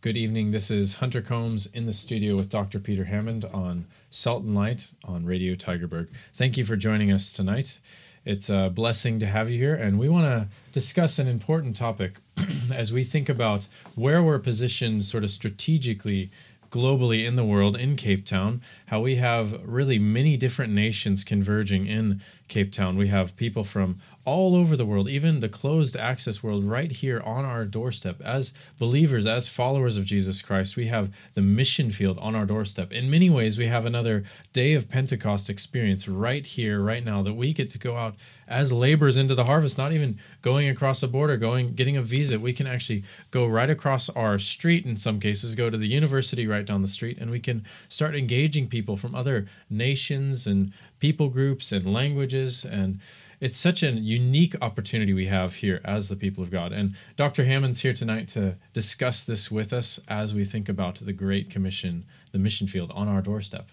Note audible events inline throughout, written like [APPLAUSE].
Good evening. This is Hunter Combs in the studio with Dr. Peter Hammond on Salt and Light on Radio Tygerberg. Thank you for joining us tonight. It's a blessing to have you here, and we want to discuss an important topic [CLEARS THROAT] as we think about where we're positioned sort of strategically globally in the world in Cape Town, how we have really many different nations converging in Cape Town. We have people from all over the world, even the closed access world, right here on our doorstep. As believers, as followers of Jesus Christ, we have the mission field on our doorstep. In many ways, we have another day of Pentecost experience right here, right now, that we get to go out as laborers into the harvest, not even going across a border, going getting a visa. We can actually go right across our street in some cases, go to the university right down the street, and we can start engaging people from other nations and people groups and languages and it's such a unique opportunity we have here as the people of God. And Dr. Hammond's here tonight to discuss this with us as we think about the Great Commission, the mission field on our doorstep.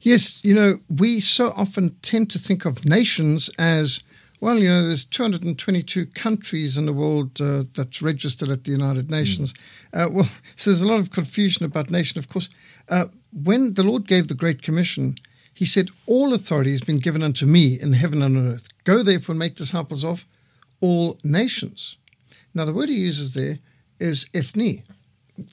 Yes, you know, we so often tend to think of nations as well, you know, there's 222 countries in the world uh, that's registered at the United Nations. Mm. Uh, well, [LAUGHS] so there's a lot of confusion about nation. Of course, uh, when the Lord gave the Great Commission, he said, All authority has been given unto me in heaven and on earth. Go therefore and make disciples of all nations. Now, the word he uses there is ethne,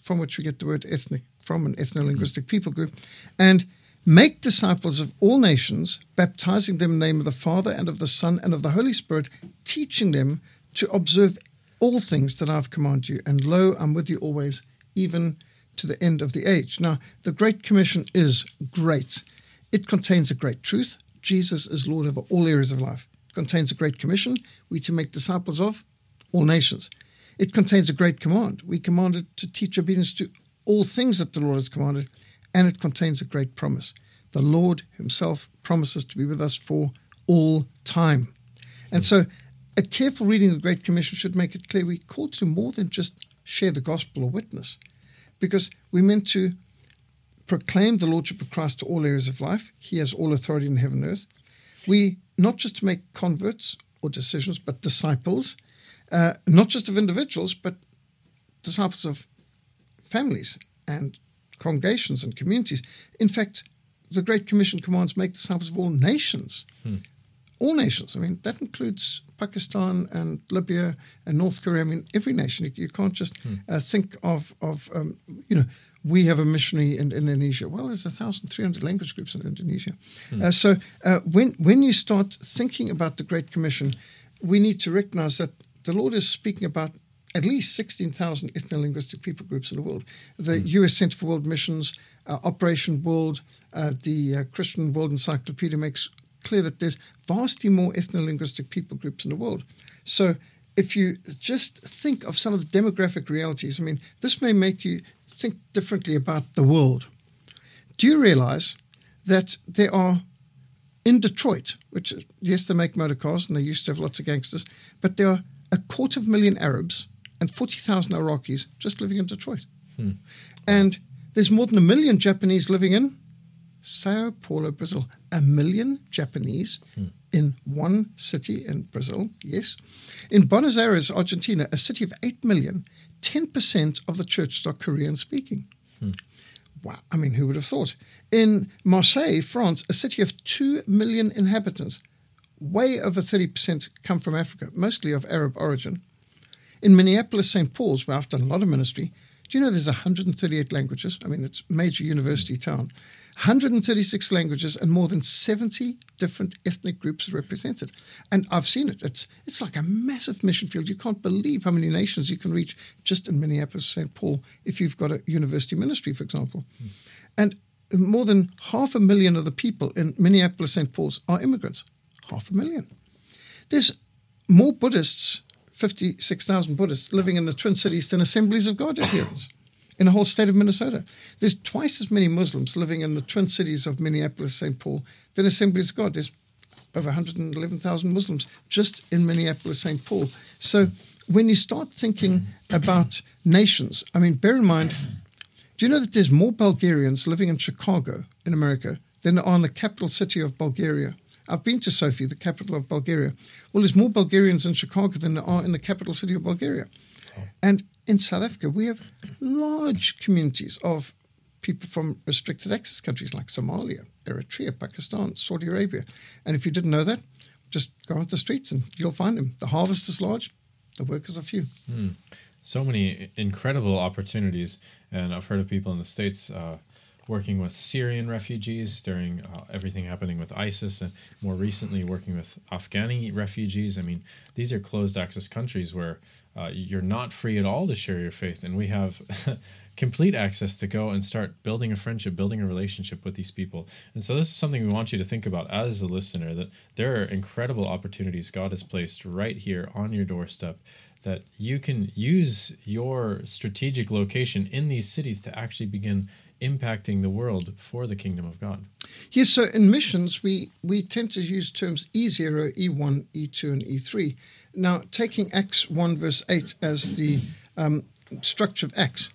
from which we get the word ethnic, from an ethno linguistic hmm. people group. And make disciples of all nations, baptizing them in the name of the Father and of the Son and of the Holy Spirit, teaching them to observe all things that I've commanded you. And lo, I'm with you always, even to the end of the age. Now, the Great Commission is great. It contains a great truth. Jesus is Lord over all areas of life. It contains a great commission. We to make disciples of all nations. It contains a great command. We commanded to teach obedience to all things that the Lord has commanded. And it contains a great promise. The Lord Himself promises to be with us for all time. And so, a careful reading of the Great Commission should make it clear we call to more than just share the gospel or witness, because we're meant to proclaim the Lordship of Christ to all areas of life. He has all authority in heaven and earth. We not just make converts or decisions, but disciples, uh, not just of individuals, but disciples of families and congregations and communities. In fact, the Great Commission commands make disciples of all nations. Hmm. All nations. I mean, that includes Pakistan and Libya and North Korea. I mean, every nation. You, you can't just hmm. uh, think of, of um, you know, we have a missionary in Indonesia. Well, there's 1,300 language groups in Indonesia. Hmm. Uh, so uh, when, when you start thinking about the Great Commission, we need to recognize that the Lord is speaking about at least 16,000 ethno-linguistic people groups in the world. The hmm. U.S. Center for World Missions, uh, Operation World, uh, the uh, Christian World Encyclopedia makes clear that there's vastly more ethno-linguistic people groups in the world. So if you just think of some of the demographic realities, I mean, this may make you think differently about the world. Do you realize that there are in Detroit, which yes, they make motor cars and they used to have lots of gangsters, but there are a quarter of a million Arabs and 40,000 Iraqis just living in Detroit. Hmm. And there's more than a million Japanese living in Sao Paulo, Brazil. A million Japanese in one city in Brazil, yes. In Buenos Aires, Argentina, a city of 8 million, 10% of the churches are Korean speaking. Wow. I mean, who would have thought? In Marseille, France, a city of 2 million inhabitants, way over 30% come from Africa, mostly of Arab origin. In Minneapolis, St. Paul's, where I've done a lot of ministry, do you know there's 138 languages? I mean, it's a major university town. 136 languages and more than 70 different ethnic groups represented. And I've seen it. It's it's like a massive mission field. You can't believe how many nations you can reach just in Minneapolis, St. Paul, if you've got a university ministry, for example. Mm. And more than half a million of the people in Minneapolis, St. Paul's are immigrants. Half a million. There's more Buddhists, 56,000 Buddhists living in the Twin Cities than Assemblies of God adherents in the whole state of Minnesota. There's twice as many Muslims living in the twin cities of Minneapolis, St. Paul, than Assemblies of God. There's over 111,000 Muslims just in Minneapolis, St. Paul. So when you start thinking about nations, I mean, bear in mind, do you know that there's more Bulgarians living in Chicago in America than there are in the capital city of Bulgaria? I've been to Sofia, the capital of Bulgaria. Well, there's more Bulgarians in Chicago than there are in the capital city of Bulgaria. Oh. And in South Africa, we have large communities of people from restricted access countries like Somalia, Eritrea, Pakistan, Saudi Arabia. And if you didn't know that, just go out the streets and you'll find them. The harvest is large, the workers are few. Mm. So many incredible opportunities. And I've heard of people in the States uh, working with Syrian refugees during uh, everything happening with ISIS, and more recently working with Afghani refugees. I mean, these are closed access countries where uh, you're not free at all to share your faith, and we have [LAUGHS] complete access to go and start building a friendship, building a relationship with these people. And so, this is something we want you to think about as a listener that there are incredible opportunities God has placed right here on your doorstep that you can use your strategic location in these cities to actually begin impacting the world for the kingdom of God. Yes, so in missions, we, we tend to use terms E0, E1, E2, and E3. Now, taking Acts 1, verse 8 as the um, structure of Acts,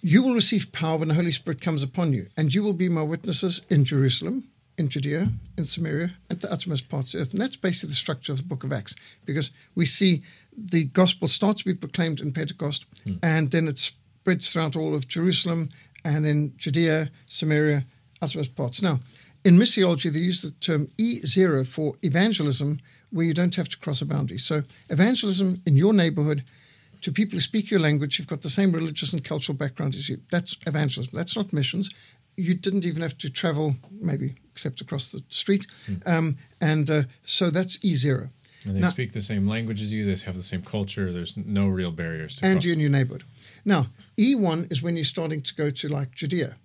you will receive power when the Holy Spirit comes upon you, and you will be my witnesses in Jerusalem, in Judea, in Samaria, at the uttermost parts of the earth. And that's basically the structure of the book of Acts, because we see the gospel start to be proclaimed in Pentecost, hmm. and then it's spreads throughout all of Jerusalem and in Judea, Samaria, uttermost parts. Now, in missiology, they use the term E0 for evangelism, where you don't have to cross a boundary. So, evangelism in your neighborhood to people who speak your language, you've got the same religious and cultural background as you. That's evangelism. That's not missions. You didn't even have to travel, maybe except across the street. Mm. Um, and uh, so that's E0. And they now, speak the same language as you. They have the same culture. There's no real barriers. To and cross. you're in your neighborhood. Now, E1 is when you're starting to go to like Judea.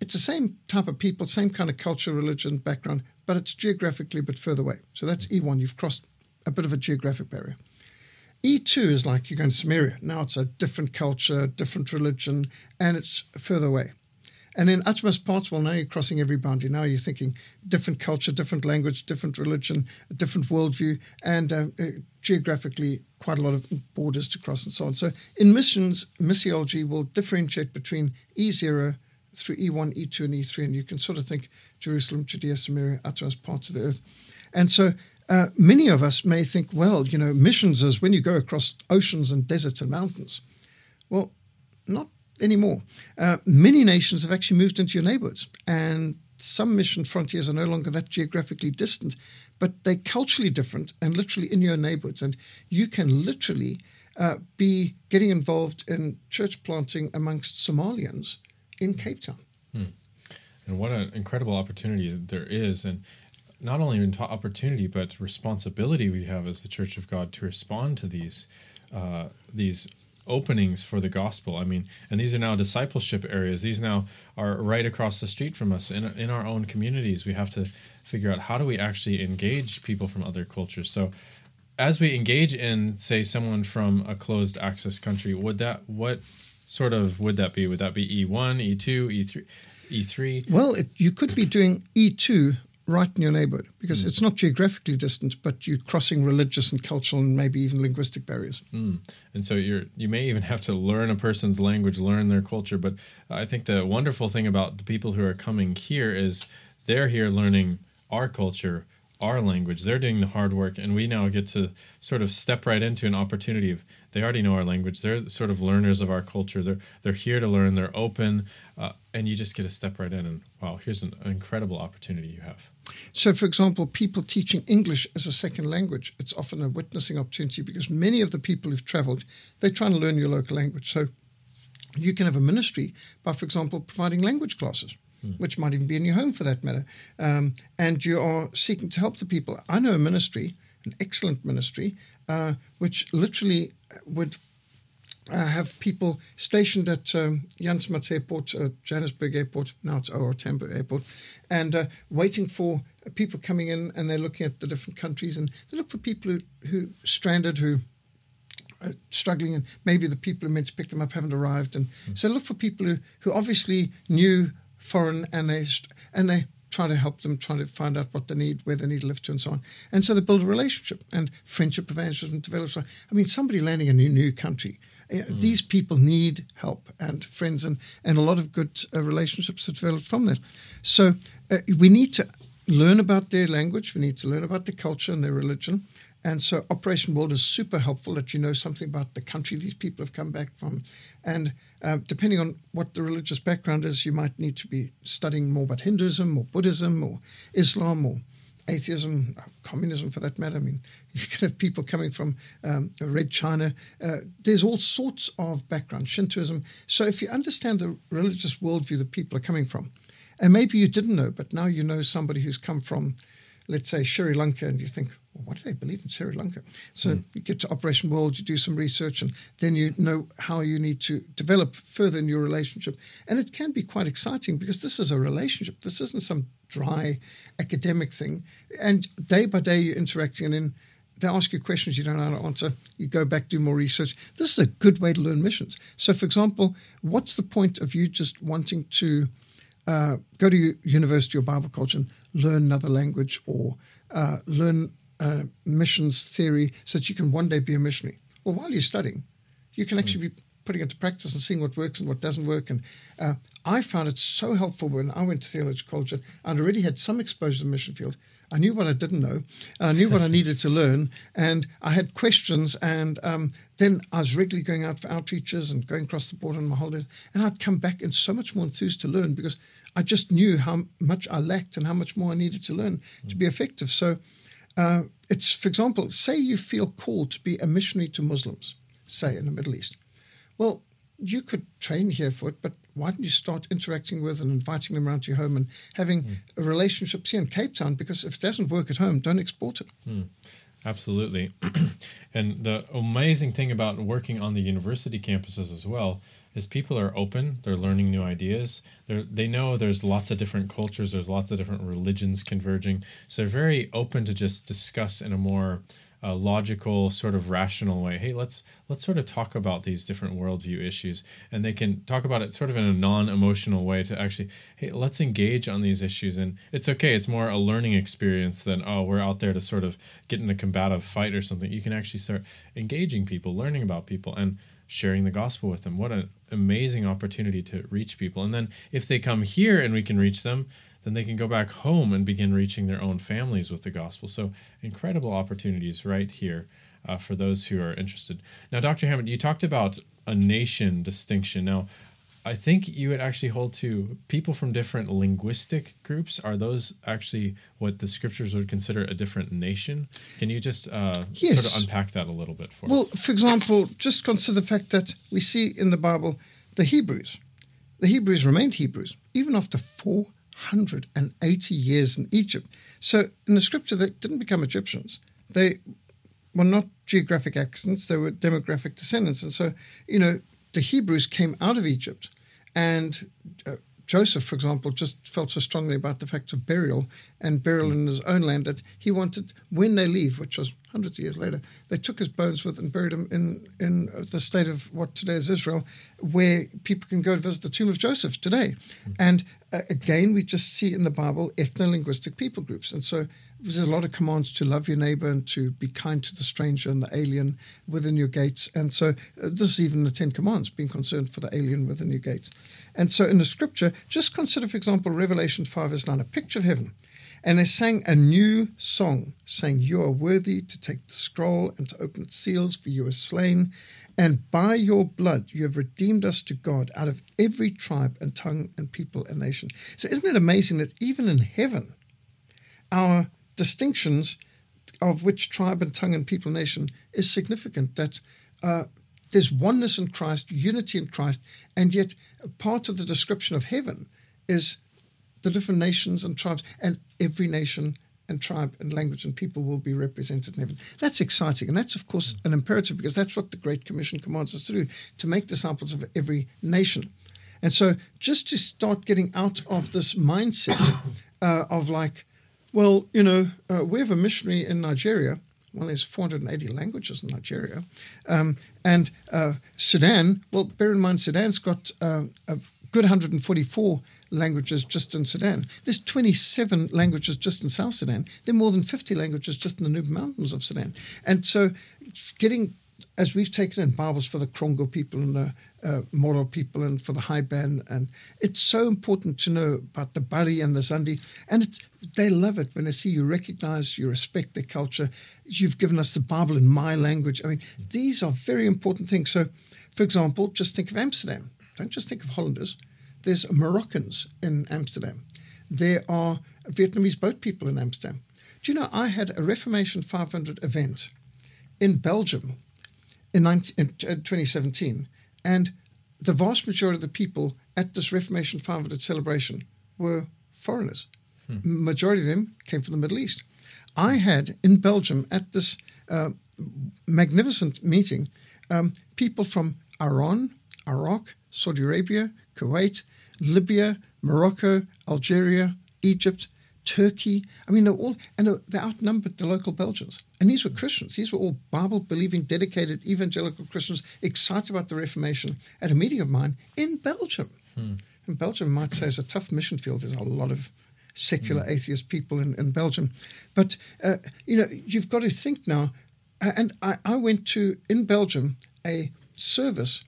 It's the same type of people, same kind of culture, religion, background, but it's geographically a bit further away. So that's E1. You've crossed a bit of a geographic barrier. E2 is like you're going to Samaria. Now it's a different culture, different religion, and it's further away. And in utmost parts, well, now you're crossing every boundary. Now you're thinking different culture, different language, different religion, a different worldview, and uh, uh, geographically quite a lot of borders to cross and so on. So in missions, missiology will differentiate between E0 through E1, E2, and E3, and you can sort of think Jerusalem, Judea, Samaria, uttermost parts of the earth. And so uh, many of us may think, well, you know, missions is when you go across oceans and deserts and mountains. Well, not anymore. Uh, many nations have actually moved into your neighborhoods, and some mission frontiers are no longer that geographically distant, but they're culturally different and literally in your neighborhoods. And you can literally uh, be getting involved in church planting amongst Somalians in Cape Town. Hmm. And what an incredible opportunity there is. And not only an opportunity, but responsibility we have as the Church of God to respond to these uh, these openings for the gospel. I mean, and these are now discipleship areas. These now are right across the street from us in in our own communities. We have to figure out how do we actually engage people from other cultures. So as we engage in say someone from a closed access country, would that what sort of would that be? Would that be E1, E2, E3? E3? Well, it, you could be doing E2 right in your neighborhood because mm. it's not geographically distant, but you're crossing religious and cultural and maybe even linguistic barriers. Mm. And so you're you may even have to learn a person's language, learn their culture. But I think the wonderful thing about the people who are coming here is they're here learning our culture, our language. They're doing the hard work, and we now get to sort of step right into an opportunity of they already know our language. They're sort of learners of our culture. They're they're here to learn. They're open, uh, and you just get to step right in. And wow, here's an incredible opportunity you have. So, for example, people teaching English as a second language, it's often a witnessing opportunity because many of the people who've traveled, they're trying to learn your local language. So, you can have a ministry by, for example, providing language classes. Hmm. Which might even be in your home for that matter. Um, and you are seeking to help the people. I know a ministry, an excellent ministry, uh, which literally would uh, have people stationed at um, Jan Smuts Airport, uh, Johannesburg Airport, now it's OR Tambo Airport, and uh, waiting for people coming in and they're looking at the different countries and they look for people who, who stranded, who are struggling, and maybe the people who meant to pick them up haven't arrived. And mm. so look for people who, who obviously knew foreign and they, and they try to help them, try to find out what they need, where they need to live to, and so on. And so they build a relationship and friendship evangelism develops. I mean, somebody landing in a new, new country Mm. These people need help and friends, and, and a lot of good uh, relationships have developed from that. So uh, we need to learn about their language, we need to learn about their culture and their religion, And so Operation World is super helpful that you know something about the country these people have come back from. And uh, depending on what the religious background is, you might need to be studying more about Hinduism or Buddhism or Islam or atheism, uh, communism for that matter. I mean, [LAUGHS] you can have people coming from um, Red China. Uh, there's all sorts of background, Shintoism. So if you understand the religious worldview that people are coming from, and maybe you didn't know, but now you know somebody who's come from, let's say, Sri Lanka, and you think, well, what do they believe in Sri Lanka? So mm. you get to Operation World, you do some research, and then you know how you need to develop further in your relationship. And it can be quite exciting because this is a relationship. This isn't some dry academic thing. And day by day, you're interacting, and then they ask you questions you don't know how to answer. You go back, do more research. This is a good way to learn missions. So, for example, what's the point of you just wanting to uh, go to university or Bible college and learn another language or uh, learn uh, missions theory so that you can one day be a missionary. Well, while you're studying, you can actually be putting it to practice and seeing what works and what doesn't work. And uh, I found it so helpful when I went to theological college. I'd already had some exposure to the mission field. I knew what I didn't know, and I knew what I [LAUGHS] needed to learn, and I had questions. And um, then I was regularly going out for outreaches and going across the border on my holidays, and I'd come back and so much more enthused to learn because I just knew how much I lacked and how much more I needed to learn mm. to be effective. So uh, it's, for example, say you feel called to be a missionary to Muslims, say in the Middle East. Well, you could train here for it, but why don't you start interacting with and inviting them around to your home and having mm. relationships here in Cape Town? Because if it doesn't work at home, don't export it. Mm. Absolutely. [CLEARS THROAT] and the amazing thing about working on the university campuses as well is people are open they're learning new ideas. They they know there's lots of different cultures there's lots of different religions converging. So they're very open to just discuss in a more uh, logical sort of rational way hey let's let's sort of talk about these different worldview issues and they can talk about it sort of in a non-emotional way to actually hey let's engage on these issues and it's okay it's more a learning experience than oh we're out there to sort of get in a combative fight or something you can actually start engaging people learning about people and sharing the gospel with them. What an amazing opportunity to reach people. And then if they come here and we can reach them, then they can go back home and begin reaching their own families with the gospel. So incredible opportunities right here uh, for those who are interested. Now, Dr. Hammond, you talked about a nation distinction. Now, I think you would actually hold to people from different linguistic groups. Are those actually what the scriptures would consider a different nation? Can you just uh, yes. sort of unpack that a little bit for well, us? Well, for example, just consider the fact that we see in the Bible the Hebrews. The Hebrews remained Hebrews even after 480 years in Egypt. So in the scripture, they didn't become Egyptians. They were not geographic accents, they were demographic descendants. And so, you know, the Hebrews came out of Egypt, and uh, Joseph, for example, just felt so strongly about the fact of burial and burial in his own land that he wanted, when they leave, which was hundreds of years later, they took his bones with and buried him in, in the state of what today is Israel, where people can go to visit the tomb of Joseph today. And uh, again, we just see in the Bible ethno linguistic people groups. And so there's a lot of commands to love your neighbor and to be kind to the stranger and the alien within your gates. And so uh, this is even the Ten Commandments, being concerned for the alien within your gates. And so in the scripture, just consider, for example, Revelation 5 verse 9, a picture of heaven. And they sang a new song, saying, You are worthy to take the scroll and to open its seals, for you are slain. And by your blood you have redeemed us to God out of every tribe and tongue and people and nation. So isn't it amazing that even in heaven, our distinctions of which tribe and tongue and people and nation is significant. That uh, there's oneness in Christ, unity in Christ, and yet part of the description of heaven is the different nations and tribes, and every nation and tribe and language and people will be represented in heaven. That's exciting. And that's, of course, an imperative because that's what the Great Commission commands us to do to make disciples of every nation. And so, just to start getting out of this mindset [COUGHS] uh, of like, well, you know, uh, we have a missionary in Nigeria. Well, there's 480 languages in Nigeria. Um, and uh, Sudan, well, bear in mind, Sudan's got uh, a good 144 languages just in Sudan. There's 27 languages just in South Sudan. There are more than 50 languages just in the Nuba Mountains of Sudan. And so getting as we've taken in Bibles for the Krongo people and the uh, Moro people and for the Haiban, and it's so important to know about the Bari and the Zandi, and they love it when they see you recognize, you respect their culture. You've given us the Bible in my language. I mean, these are very important things. So, for example, just think of Amsterdam. Don't just think of Hollanders. There's Moroccans in Amsterdam. There are Vietnamese boat people in Amsterdam. Do you know I had a Reformation 500 event in Belgium in, 19, in 2017, and the vast majority of the people at this Reformation 500 celebration were foreigners. Hmm. Majority of them came from the Middle East. I had in Belgium at this uh, magnificent meeting um, people from Iran, Iraq, Saudi Arabia, Kuwait, Libya, Morocco, Algeria, Egypt, Turkey. I mean, they're all, and they outnumbered the local Belgians. And these were Christians. These were all Bible believing, dedicated evangelical Christians excited about the Reformation at a meeting of mine in Belgium. Hmm. And Belgium, might say, is a tough mission field. There's a lot of secular hmm. atheist people in, in Belgium. But, uh, you know, you've got to think now. And I, I went to, in Belgium, a service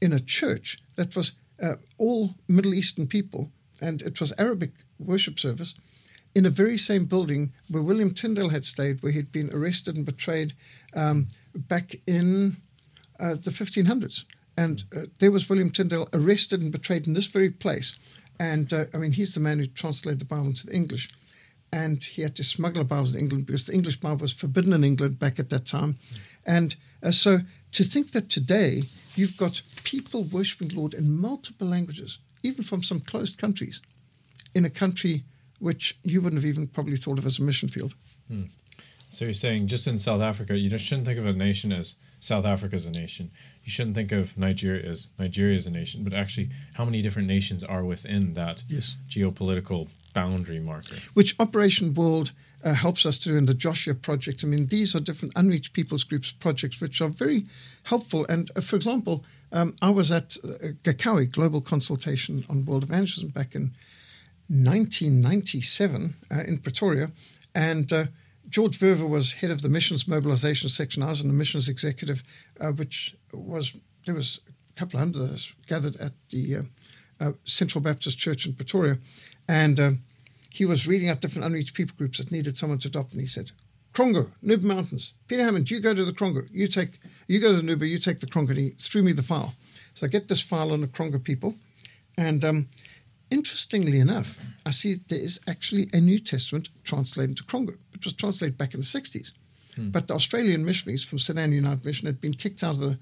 in a church that was uh, all Middle Eastern people, and it was Arabic worship service in the very same building where William Tyndale had stayed, where he'd been arrested and betrayed um, back in uh, the 1500s. And uh, there was William Tyndale arrested and betrayed in this very place. And uh, I mean, he's the man who translated the Bible into the English. And he had to smuggle a Bible to England because the English Bible was forbidden in England back at that time. And uh, so to think that today you've got people worshiping Lord in multiple languages, even from some closed countries, in a country which you wouldn't have even probably thought of as a mission field. Hmm. So you're saying just in South Africa, you just shouldn't think of a nation as South Africa as a nation. You shouldn't think of Nigeria as Nigeria as a nation, but actually how many different nations are within that yes. geopolitical boundary marker. Which Operation World uh, helps us to do in the Joshua project. I mean, these are different unreached peoples groups projects which are very helpful. And uh, for example, um, I was at uh, GCOE, Global Consultation on World Evangelism, back in 1997 uh, in Pretoria, and uh, George Verwer was head of the missions mobilization section. I was in the missions executive, uh, which was there was a couple of hundred of us gathered at the uh, Central Baptist Church in Pretoria, and uh, he was reading out different unreached people groups that needed someone to adopt. And he said, "Krongo, Nuba Mountains, Peter Hammond, you go to the Krongo. You take, you go to the Nuba. You take the Krongo." And he threw me the file. So I get this file on the Krongo people, and um, Interestingly enough, I see there is actually a New Testament translated into Krongo. It was translated back in the 60s. Hmm. But the Australian missionaries from Sudan United Mission had been kicked out of the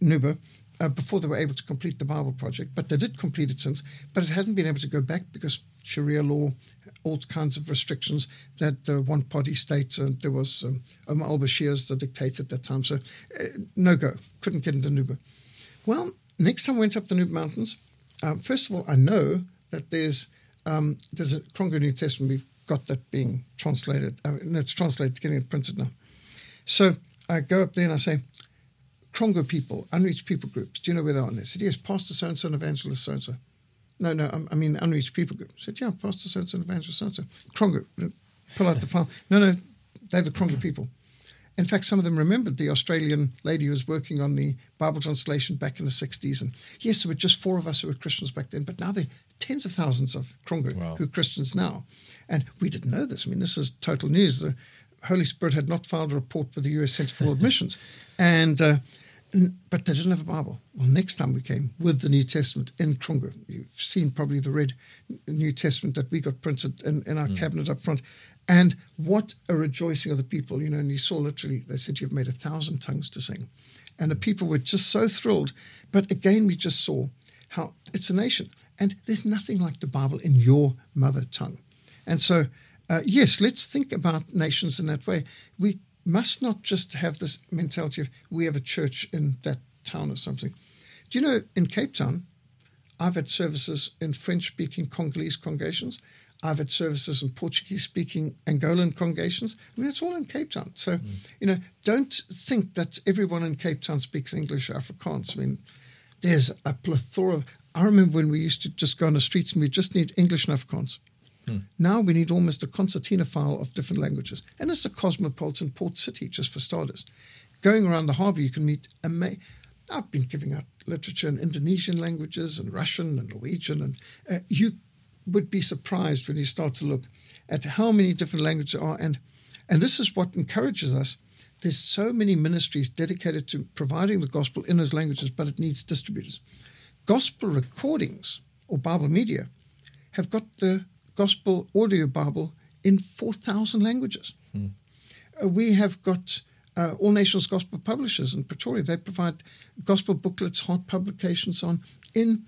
Nuba uh, before they were able to complete the Bible project. But they did complete it since. But it hasn't been able to go back because Sharia law, all kinds of restrictions that uh, one party states. Uh, there was um, Omar al Bashir's the dictator at that time. So uh, no go. Couldn't get into Nuba. Well, next time I went up the Nuba Mountains, um, first of all, I know that there's um, there's a Krongo New Testament. We've got that being translated. Uh, no, it's translated, getting it printed now. So I go up there and I say, Krongo people, unreached people groups. Do you know where they are? And they said, yes, Pastor so and so and Evangelist so and so. No, no, I mean unreached people group. I said, yeah, Pastor so and so and Evangelist so and so. Krongo, pull out the file. No, no, they're the Krongo people. In fact, some of them remembered the Australian lady who was working on the Bible translation back in the 60s. And yes, there were just four of us who were Christians back then, but now there are tens of thousands of Krongo wow. who are Christians now. And we didn't know this. I mean, this is total news. The Holy Spirit had not filed a report with the US Center for World [LAUGHS] Missions. And uh, but they didn't have a Bible. Well, next time we came with the New Testament in Krongo, you've seen probably the red New Testament that we got printed in, in our mm. cabinet up front. And what a rejoicing of the people, you know, and you saw literally, they said, You've made a thousand tongues to sing. And the people were just so thrilled. But again, we just saw how it's a nation. And there's nothing like the Bible in your mother tongue. And so, uh, yes, let's think about nations in that way. We must not just have this mentality of we have a church in that town or something. Do you know in Cape Town, I've had services in French speaking Congolese congregations. I've had services in Portuguese speaking Angolan congregations. I mean, it's all in Cape Town. So, mm. you know, don't think that everyone in Cape Town speaks English or Afrikaans. I mean, there's a plethora. Of, I remember when we used to just go on the streets and we just need English and Afrikaans. Hmm. Now we need almost a concertina file of different languages. And it's a cosmopolitan port city, just for starters. going around the harbour, you can meet. Ama- I've been giving out literature in Indonesian languages and Russian and Norwegian, and uh, you would be surprised when you start to look at how many different languages are. And and this is what encourages us. There's so many ministries dedicated to providing the gospel in those languages, but it needs distributors. Gospel recordings or Bible media have got the gospel audio Bible in 4,000 languages. Hmm. Uh, we have got uh, All Nations Gospel Publishers in Pretoria. They provide gospel booklets, hard publications on in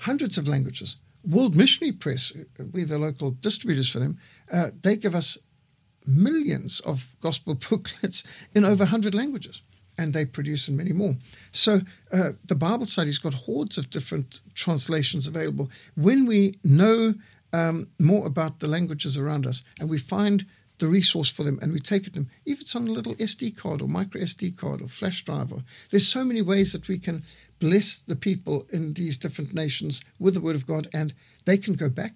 hundreds of languages. World Missionary Press, we're the local distributors for them, uh, they give us millions of gospel [LAUGHS] booklets in over 100 languages, and they produce in many more. So uh, the Bible study's got hordes of different translations available. When we know um, more about the languages around us and we find the resource for them and we take it to them, if it's on a little SD card or micro SD card or flash drive, or, there's so many ways that we can bless the people in these different nations with the Word of God, and they can go back.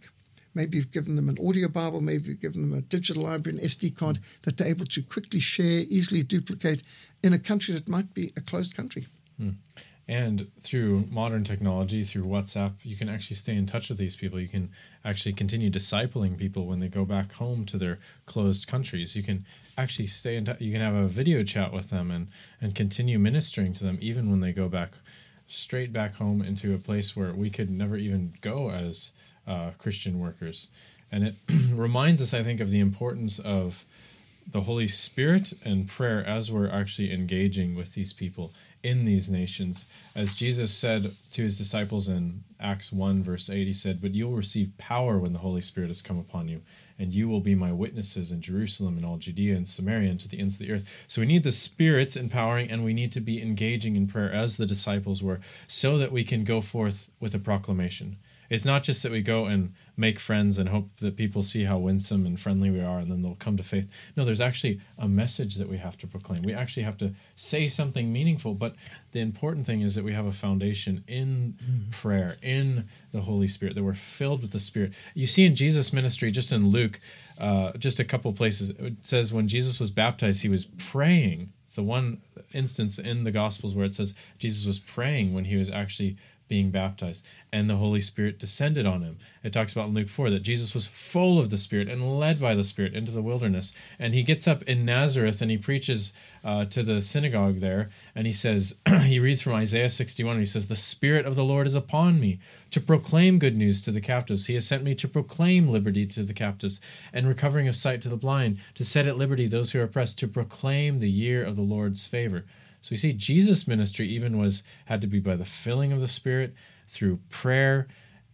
Maybe you've given them an audio Bible, maybe you've given them a digital library, an SD card that they're able to quickly share, easily duplicate in a country that might be a closed country. Hmm. And through modern technology, through WhatsApp, you can actually stay in touch with these people. You can actually continue discipling people when they go back home to their closed countries. You can actually stay in touch. You can have a video chat with them and, and continue ministering to them even when they go back straight back home into a place where we could never even go as uh, Christian workers. And it [CLEARS THROAT] reminds us, I think, of the importance of the Holy Spirit and prayer as we're actually engaging with these people in these nations. As Jesus said to his disciples in Acts 1, verse 8, he said, But you'll receive power when the Holy Spirit has come upon you, and you will be my witnesses in Jerusalem and all Judea and Samaria and to the ends of the earth. So we need the Spirit's empowering, and we need to be engaging in prayer as the disciples were, so that we can go forth with a proclamation. It's not just that we go and make friends and hope that people see how winsome and friendly we are and then they'll come to faith. No, there's actually a message that we have to proclaim. We actually have to say something meaningful, but the important thing is that we have a foundation in mm. prayer, in the Holy Spirit, that we're filled with the Spirit. You see in Jesus' ministry, just in Luke, uh, just a couple places, it says when Jesus was baptized, he was praying. It's the one instance in the Gospels where it says Jesus was praying when he was actually being baptized, and the Holy Spirit descended on him. It talks about in Luke 4 that Jesus was full of the Spirit and led by the Spirit into the wilderness. And he gets up in Nazareth and he preaches uh, to the synagogue there, and he says, [CLEARS THROAT] he reads from Isaiah 61, and he says, The Spirit of the Lord is upon me to proclaim good news to the captives. He has sent me to proclaim liberty to the captives and recovering of sight to the blind, to set at liberty those who are oppressed, to proclaim the year of the Lord's favor. So you see, Jesus' ministry even was had to be by the filling of the Spirit through prayer,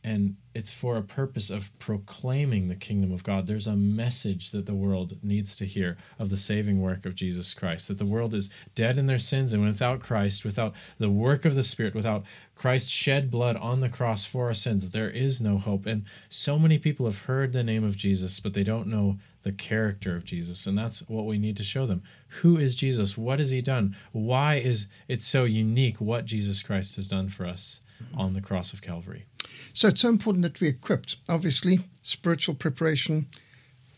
and it's for a purpose of proclaiming the kingdom of God. There's a message that the world needs to hear of the saving work of Jesus Christ. That the world is dead in their sins, and without Christ, without the work of the Spirit, without Christ shed blood on the cross for our sins, there is no hope. And so many people have heard the name of Jesus, but they don't know the character of Jesus. And that's what we need to show them. Who is Jesus? What has he done? Why is it so unique what Jesus Christ has done for us on the cross of Calvary? So it's so important that we're equipped. Obviously, spiritual preparation,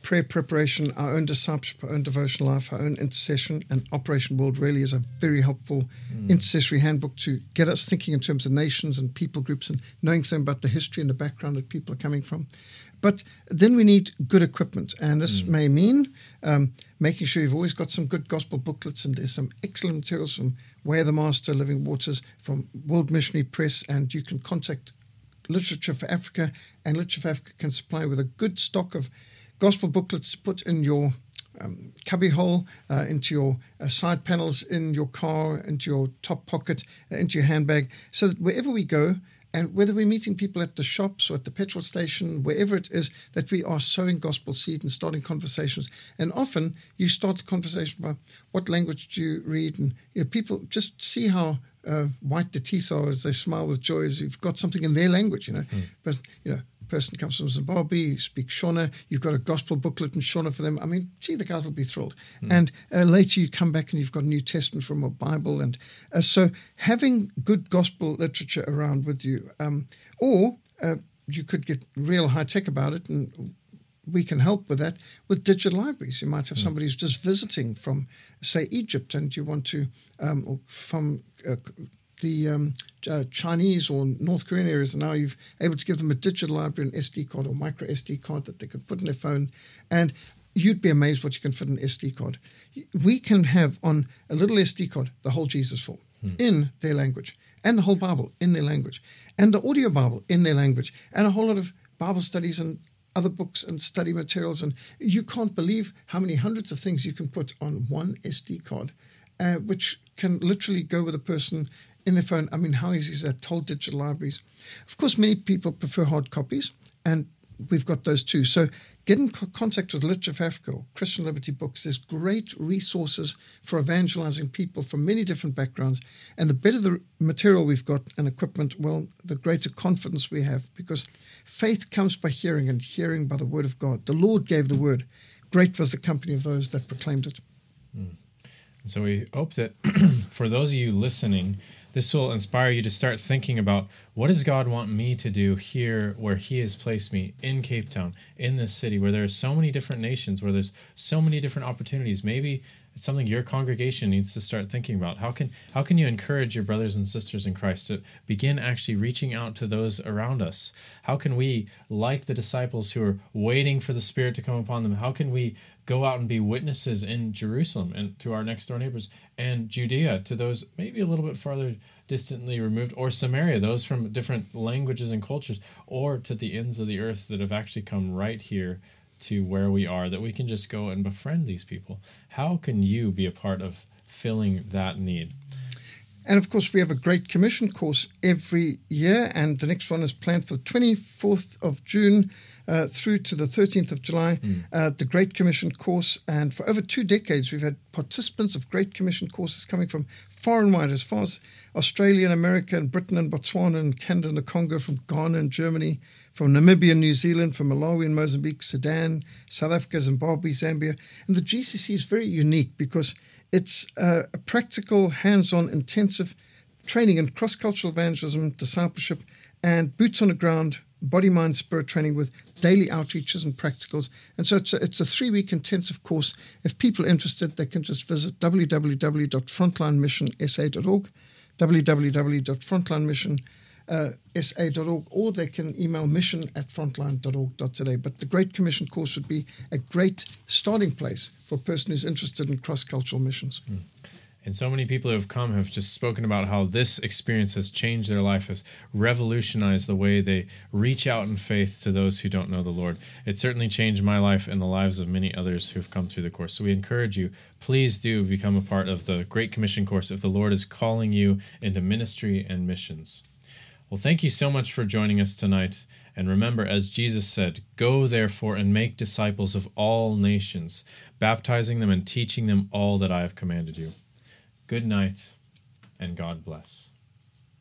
prayer preparation, our own discipleship, our own devotional life, our own intercession, and Operation World really is a very helpful mm. intercessory handbook to get us thinking in terms of nations and people groups and knowing something about the history and the background that people are coming from. But then we need good equipment, and this mm. may mean um, making sure you've always got some good gospel booklets, and there's some excellent materials from Way of the Master, Living Waters, from World Missionary Press, and you can contact Literature for Africa, and Literature for Africa can supply with a good stock of gospel booklets to put in your um, cubby hole, uh, into your uh, side panels in your car, into your top pocket, uh, into your handbag, so that wherever we go, and whether we're meeting people at the shops or at the petrol station, wherever it is, that we are sowing gospel seed and starting conversations. And often you start the conversation by what language do you read? And you know, people just see how uh, white the teeth are as they smile with joy as you've got something in their language, you know. Mm. But, you know, person comes from Zimbabwe, speaks Shona, you've got a gospel booklet in Shona for them. I mean, gee, the guys will be thrilled. Mm. And uh, later you come back and you've got a New Testament from a Bible. And uh, so having good gospel literature around with you, um, or uh, you could get real high tech about it and we can help with that with digital libraries. You might have somebody who's just visiting from, say, Egypt, and you want to, um, from uh, the um, uh, Chinese or North Korean areas, and now you're able to give them a digital library, an SD card or micro SD card that they can put in their phone, and you'd be amazed what you can fit in an SD card. We can have on a little SD card the whole Jesus film hmm. in their language, and the whole Bible in their language, and the audio Bible in their language, and a whole lot of Bible studies and other books and study materials. And you can't believe how many hundreds of things you can put on one SD card, uh, which can literally go with a person in their phone. I mean, how easy is that? Told digital libraries. Of course, many people prefer hard copies, and we've got those too. So get in contact with Literature of Africa or Christian Liberty Books. There's great resources for evangelizing people from many different backgrounds. And the better the material we've got and equipment, well, the greater confidence we have because faith comes by hearing and hearing by the word of God. The Lord gave the word. Great was the company of those that proclaimed it. Mm. So we hope that [CLEARS THROAT] for those of you listening, this will inspire you to start thinking about what does God want me to do here where He has placed me in Cape Town, in this city where there are so many different nations, where there's so many different opportunities. Maybe it's something your congregation needs to start thinking about. How can how can you encourage your brothers and sisters in Christ to begin actually reaching out to those around us? How can we, like the disciples who are waiting for the Spirit to come upon them, how can we go out and be witnesses in Jerusalem and to our next door neighbors and Judea to those maybe a little bit farther distantly removed or Samaria those from different languages and cultures or to the ends of the earth that have actually come right here to where we are that we can just go and befriend these people. How can you be a part of filling that need and of course, we have a Great Commission course every year, and the next one is planned for the 24th of June uh, through to the 13th of July, mm. uh, the Great Commission course. And for over two decades, we've had participants of Great Commission courses coming from far and wide, as far as Australia and America and Britain and Botswana and Canada and the Congo, from Ghana and Germany, from Namibia and New Zealand, from Malawi and Mozambique, Sudan, South Africa, Zimbabwe, Zambia. And the GCC is very unique because it's a practical, hands on, intensive training in cross cultural evangelism, discipleship, and boots on the ground body, mind, spirit training with daily outreaches and practicals. And so it's a, it's a three week intensive course. If people are interested, they can just visit www.frontlinemissionsa.org, www.frontlinemissionsa.org, or they can email mission at frontline.org.today. But the Great Commission course would be a great starting place for a person who's interested in cross cultural missions. Mm. And so many people who have come have just spoken about how this experience has changed their life, has revolutionized the way they reach out in faith to those who don't know the Lord. It certainly changed my life and the lives of many others who've come through the course. So we encourage you, please do become a part of the Great Commission course if the Lord is calling you into ministry and missions. Well, thank you so much for joining us tonight. And remember, as Jesus said, Go therefore and make disciples of all nations, baptizing them and teaching them all that I have commanded you. Good night, and God bless.